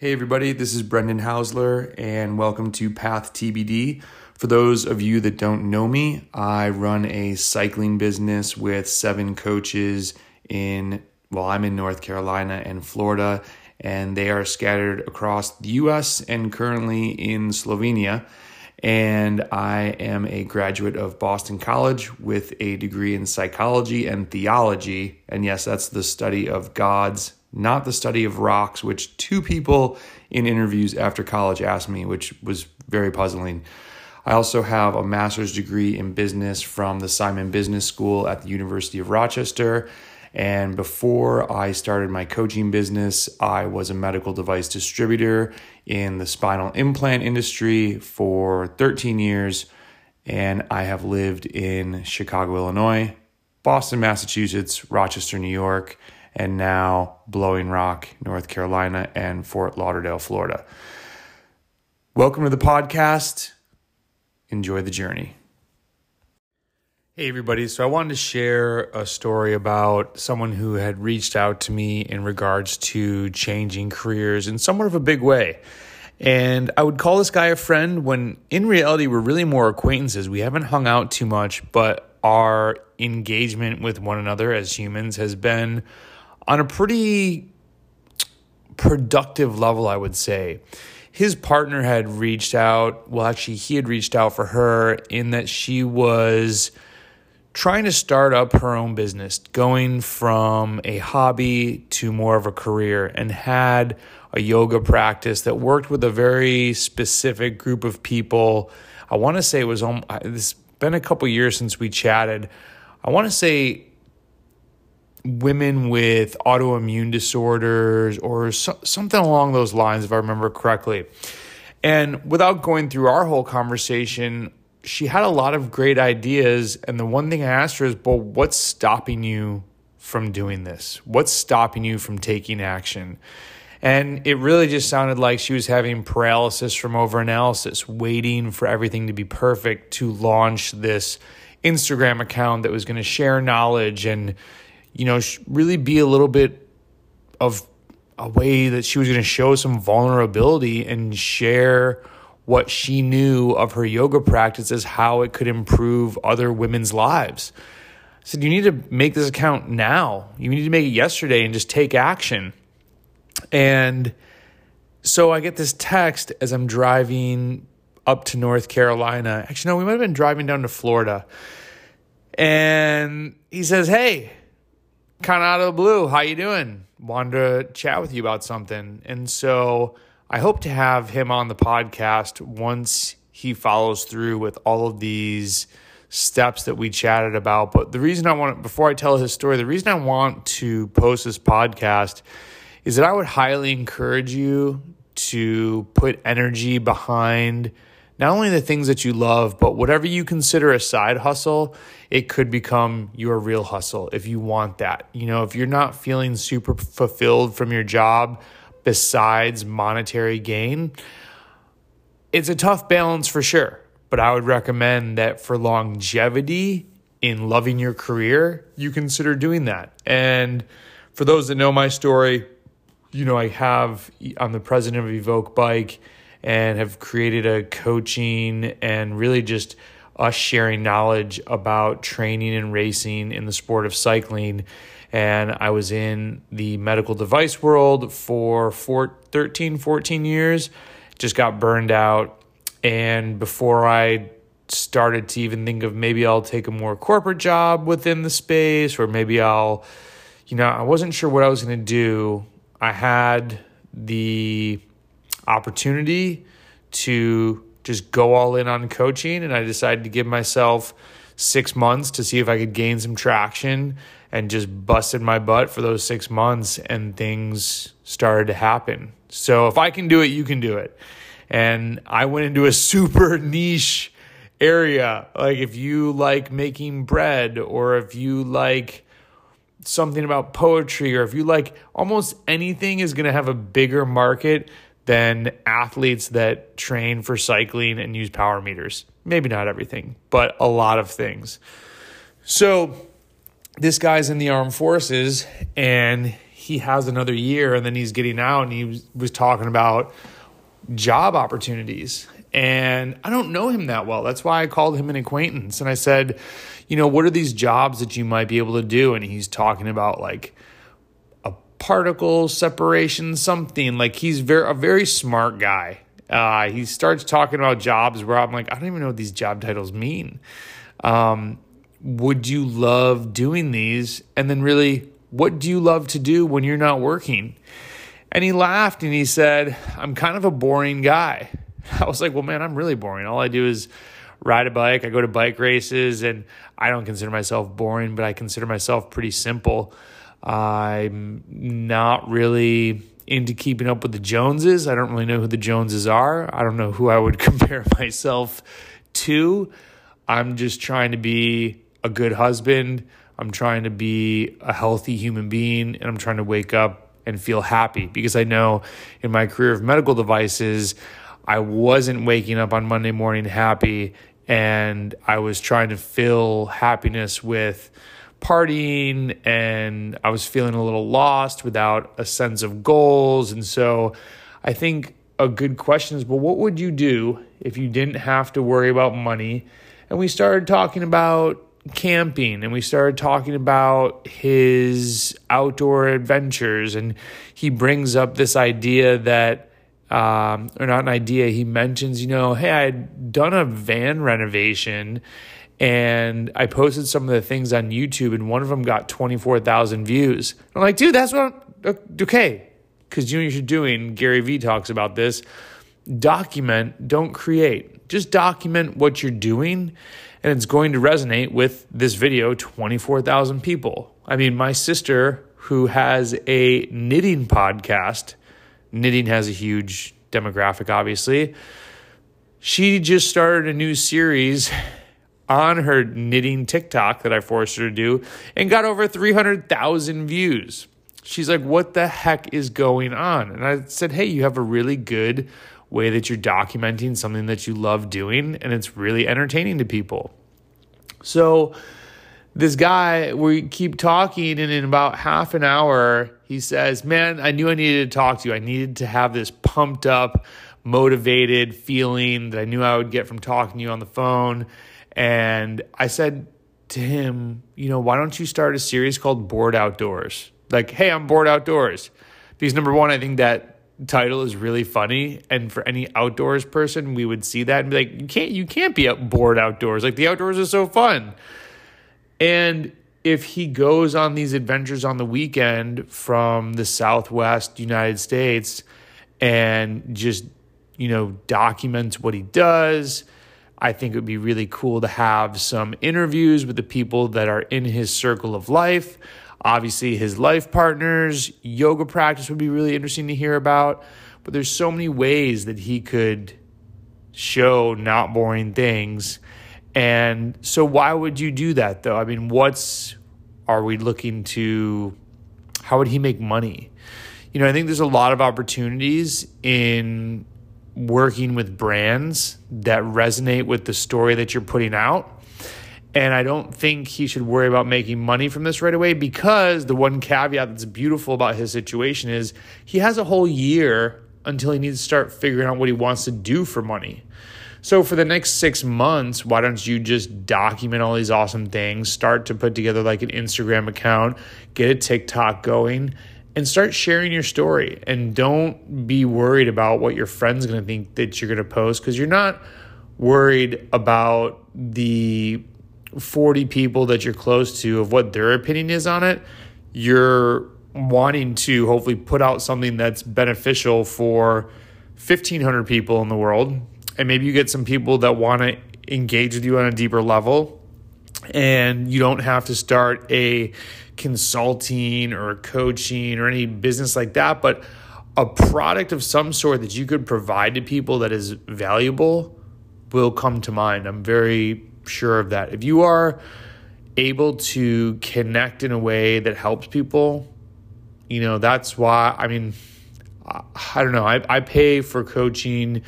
Hey, everybody, this is Brendan Housler, and welcome to Path TBD. For those of you that don't know me, I run a cycling business with seven coaches in, well, I'm in North Carolina and Florida, and they are scattered across the US and currently in Slovenia. And I am a graduate of Boston College with a degree in psychology and theology. And yes, that's the study of God's not the study of rocks, which two people in interviews after college asked me, which was very puzzling. I also have a master's degree in business from the Simon Business School at the University of Rochester. And before I started my coaching business, I was a medical device distributor in the spinal implant industry for 13 years. And I have lived in Chicago, Illinois, Boston, Massachusetts, Rochester, New York and now Blowing Rock, North Carolina, and Fort Lauderdale, Florida. Welcome to the podcast. Enjoy the journey. Hey, everybody. So, I wanted to share a story about someone who had reached out to me in regards to changing careers in somewhat of a big way. And I would call this guy a friend when in reality, we're really more acquaintances. We haven't hung out too much, but our engagement with one another as humans has been on a pretty productive level, I would say. His partner had reached out. Well, actually, he had reached out for her in that she was trying to start up her own business, going from a hobby to more of a career, and had a yoga practice that worked with a very specific group of people. I want to say it was, um, it's been a couple years since we chatted. I want to say women with autoimmune disorders or so, something along those lines, if I remember correctly. And without going through our whole conversation, she had a lot of great ideas. And the one thing I asked her is, well, what's stopping you from doing this? What's stopping you from taking action? And it really just sounded like she was having paralysis from overanalysis, waiting for everything to be perfect to launch this Instagram account that was going to share knowledge and you know, really be a little bit of a way that she was going to show some vulnerability and share what she knew of her yoga practices, how it could improve other women's lives. I said, You need to make this account now. You need to make it yesterday and just take action. And so I get this text as I'm driving up to North Carolina. Actually, no, we might have been driving down to Florida. And he says, Hey, kind of out of the blue. How you doing? Wanted to chat with you about something. And so I hope to have him on the podcast once he follows through with all of these steps that we chatted about. But the reason I want before I tell his story, the reason I want to post this podcast is that I would highly encourage you to put energy behind not only the things that you love, but whatever you consider a side hustle, it could become your real hustle if you want that. You know, if you're not feeling super fulfilled from your job besides monetary gain, it's a tough balance for sure. But I would recommend that for longevity in loving your career, you consider doing that. And for those that know my story, you know, I have, I'm the president of Evoke Bike and have created a coaching and really just us sharing knowledge about training and racing in the sport of cycling. And I was in the medical device world for four, 13, 14 years, just got burned out. And before I started to even think of maybe I'll take a more corporate job within the space, or maybe I'll, you know, I wasn't sure what I was going to do. I had the opportunity to just go all in on coaching. And I decided to give myself six months to see if I could gain some traction and just busted my butt for those six months and things started to happen. So if I can do it, you can do it. And I went into a super niche area. Like if you like making bread or if you like something about poetry or if you like almost anything is going to have a bigger market than athletes that train for cycling and use power meters. Maybe not everything, but a lot of things. So this guy's in the armed forces and he has another year and then he's getting out and he was, talking about job opportunities. And I don't know him that well. That's why I called him an acquaintance. And I said, you know, what are these jobs that you might be able to do? And he's talking about like particle separation, something. Like he's very a very smart guy. Uh, he starts talking about jobs where I'm like, I don't even know what these job titles mean. Um, would you love doing these? And then really, what do you love to do when you're not working? And he laughed and he said, I'm kind of a boring guy. I was like, well, man, I'm really boring. All I do is ride a bike. I go to bike races and I don't consider myself boring, but I consider myself pretty simple. I'm not really into keeping up with the Joneses. I don't really know who the Joneses are. I don't know who I would compare myself to. I'm just trying to be a good husband. I'm trying to be a healthy human being and I'm trying to wake up and feel happy because I know in my career of medical devices, I wasn't waking up on Monday morning happy and I was trying to fill happiness with partying and I was feeling a little lost without a sense of goals. And so I think a good question is well, what would you do if you didn't have to worry about money? And we started talking about camping and we started talking about his outdoor adventures. And he brings up this idea that um, or not an idea. He mentions, you know, hey, I had done a van renovation and I posted some of the things on YouTube, and one of them got 24,000 views. I'm like, dude, that's what, I'm, uh, okay. Because you know what you're doing, Gary Vee talks about this. Document, don't create. Just document what you're doing, and it's going to resonate with this video 24,000 people. I mean, my sister, who has a knitting podcast, knitting has a huge demographic, obviously. She just started a new series on her knitting TikTok that I forced her to do and got over 300,000 views. She's like, What the heck is going on? And I said, Hey, you have a really good way that you're documenting something that you love doing, and it's really entertaining to people. So, this guy, we keep talking, and in about half an hour, he says, Man, I knew I needed to talk to you. I needed to have this pumped up, motivated feeling that I knew I would get from talking to you on the phone. And I said to him, You know, why don't you start a series called Bored Outdoors? Like, hey, I'm bored outdoors. Because number one, I think that title is really funny and for any outdoors person we would see that and be like you can't you can't be bored outdoors like the outdoors is so fun and if he goes on these adventures on the weekend from the Southwest United States and just, you know, documents what he does, I think it would be really cool to have some interviews with the people that are in his circle of life. Obviously, his life partners, yoga practice would be really interesting to hear about. But there's so many ways that he could show not boring things and so, why would you do that though? I mean, what's are we looking to? How would he make money? You know, I think there's a lot of opportunities in working with brands that resonate with the story that you're putting out. And I don't think he should worry about making money from this right away because the one caveat that's beautiful about his situation is he has a whole year until he needs to start figuring out what he wants to do for money. So for the next six months, why don't you just document all these awesome things, start to put together like an Instagram account, get a TikTok going, and start sharing your story. And don't be worried about what your friend's gonna think that you're gonna post because you're not worried about the 40 people that you're close to of what their opinion is on it. You're wanting to hopefully put out something that's beneficial for 1,500 people in the world and maybe you get some people that want to engage with you on a deeper level and you don't have to start a consulting or coaching or any business like that but a product of some sort that you could provide to people that is valuable will come to mind. I'm very sure of that. If you are able to connect in a way that helps people you know that's why i mean i don't know. I, I pay for coaching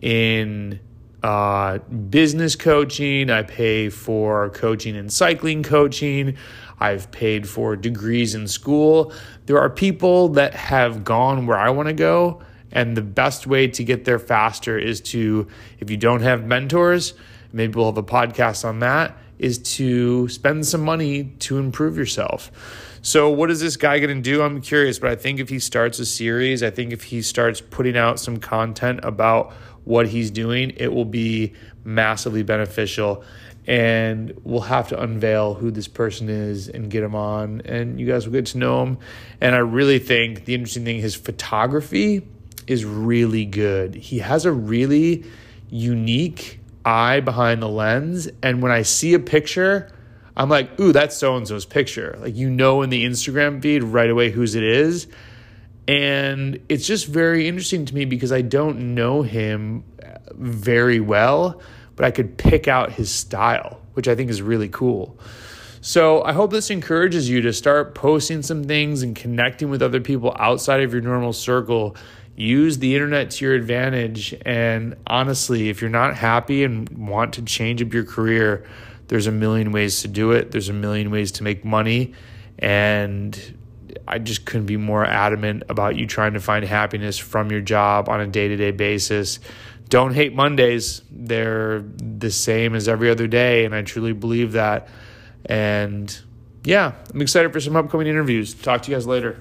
in uh, business coaching. I pay for coaching and cycling coaching. I've paid for degrees in school. There are people that have gone where I want to go. And the best way to get there faster is to, if you don't have mentors, maybe we'll have a podcast on that, is to spend some money to improve yourself. So, what is this guy going to do? I'm curious, but I think if he starts a series, I think if he starts putting out some content about what he's doing, it will be massively beneficial. And we'll have to unveil who this person is and get him on, and you guys will get to know him. And I really think the interesting thing, his photography is really good. He has a really unique eye behind the lens. And when I see a picture, I'm like, ooh, that's so and so's picture. Like, you know, in the Instagram feed right away whose it is. And it's just very interesting to me because I don't know him very well, but I could pick out his style, which I think is really cool. So I hope this encourages you to start posting some things and connecting with other people outside of your normal circle use the internet to your advantage. And honestly, if you're not happy and want to change up your career, there's a million ways to do it. There's a million ways to make money. And I just couldn't be more adamant about you trying to find happiness from your job on a day to day basis. Don't hate Mondays. They're the same as every other day. And I truly believe that. And yeah, I'm excited for some upcoming interviews. Talk to you guys later.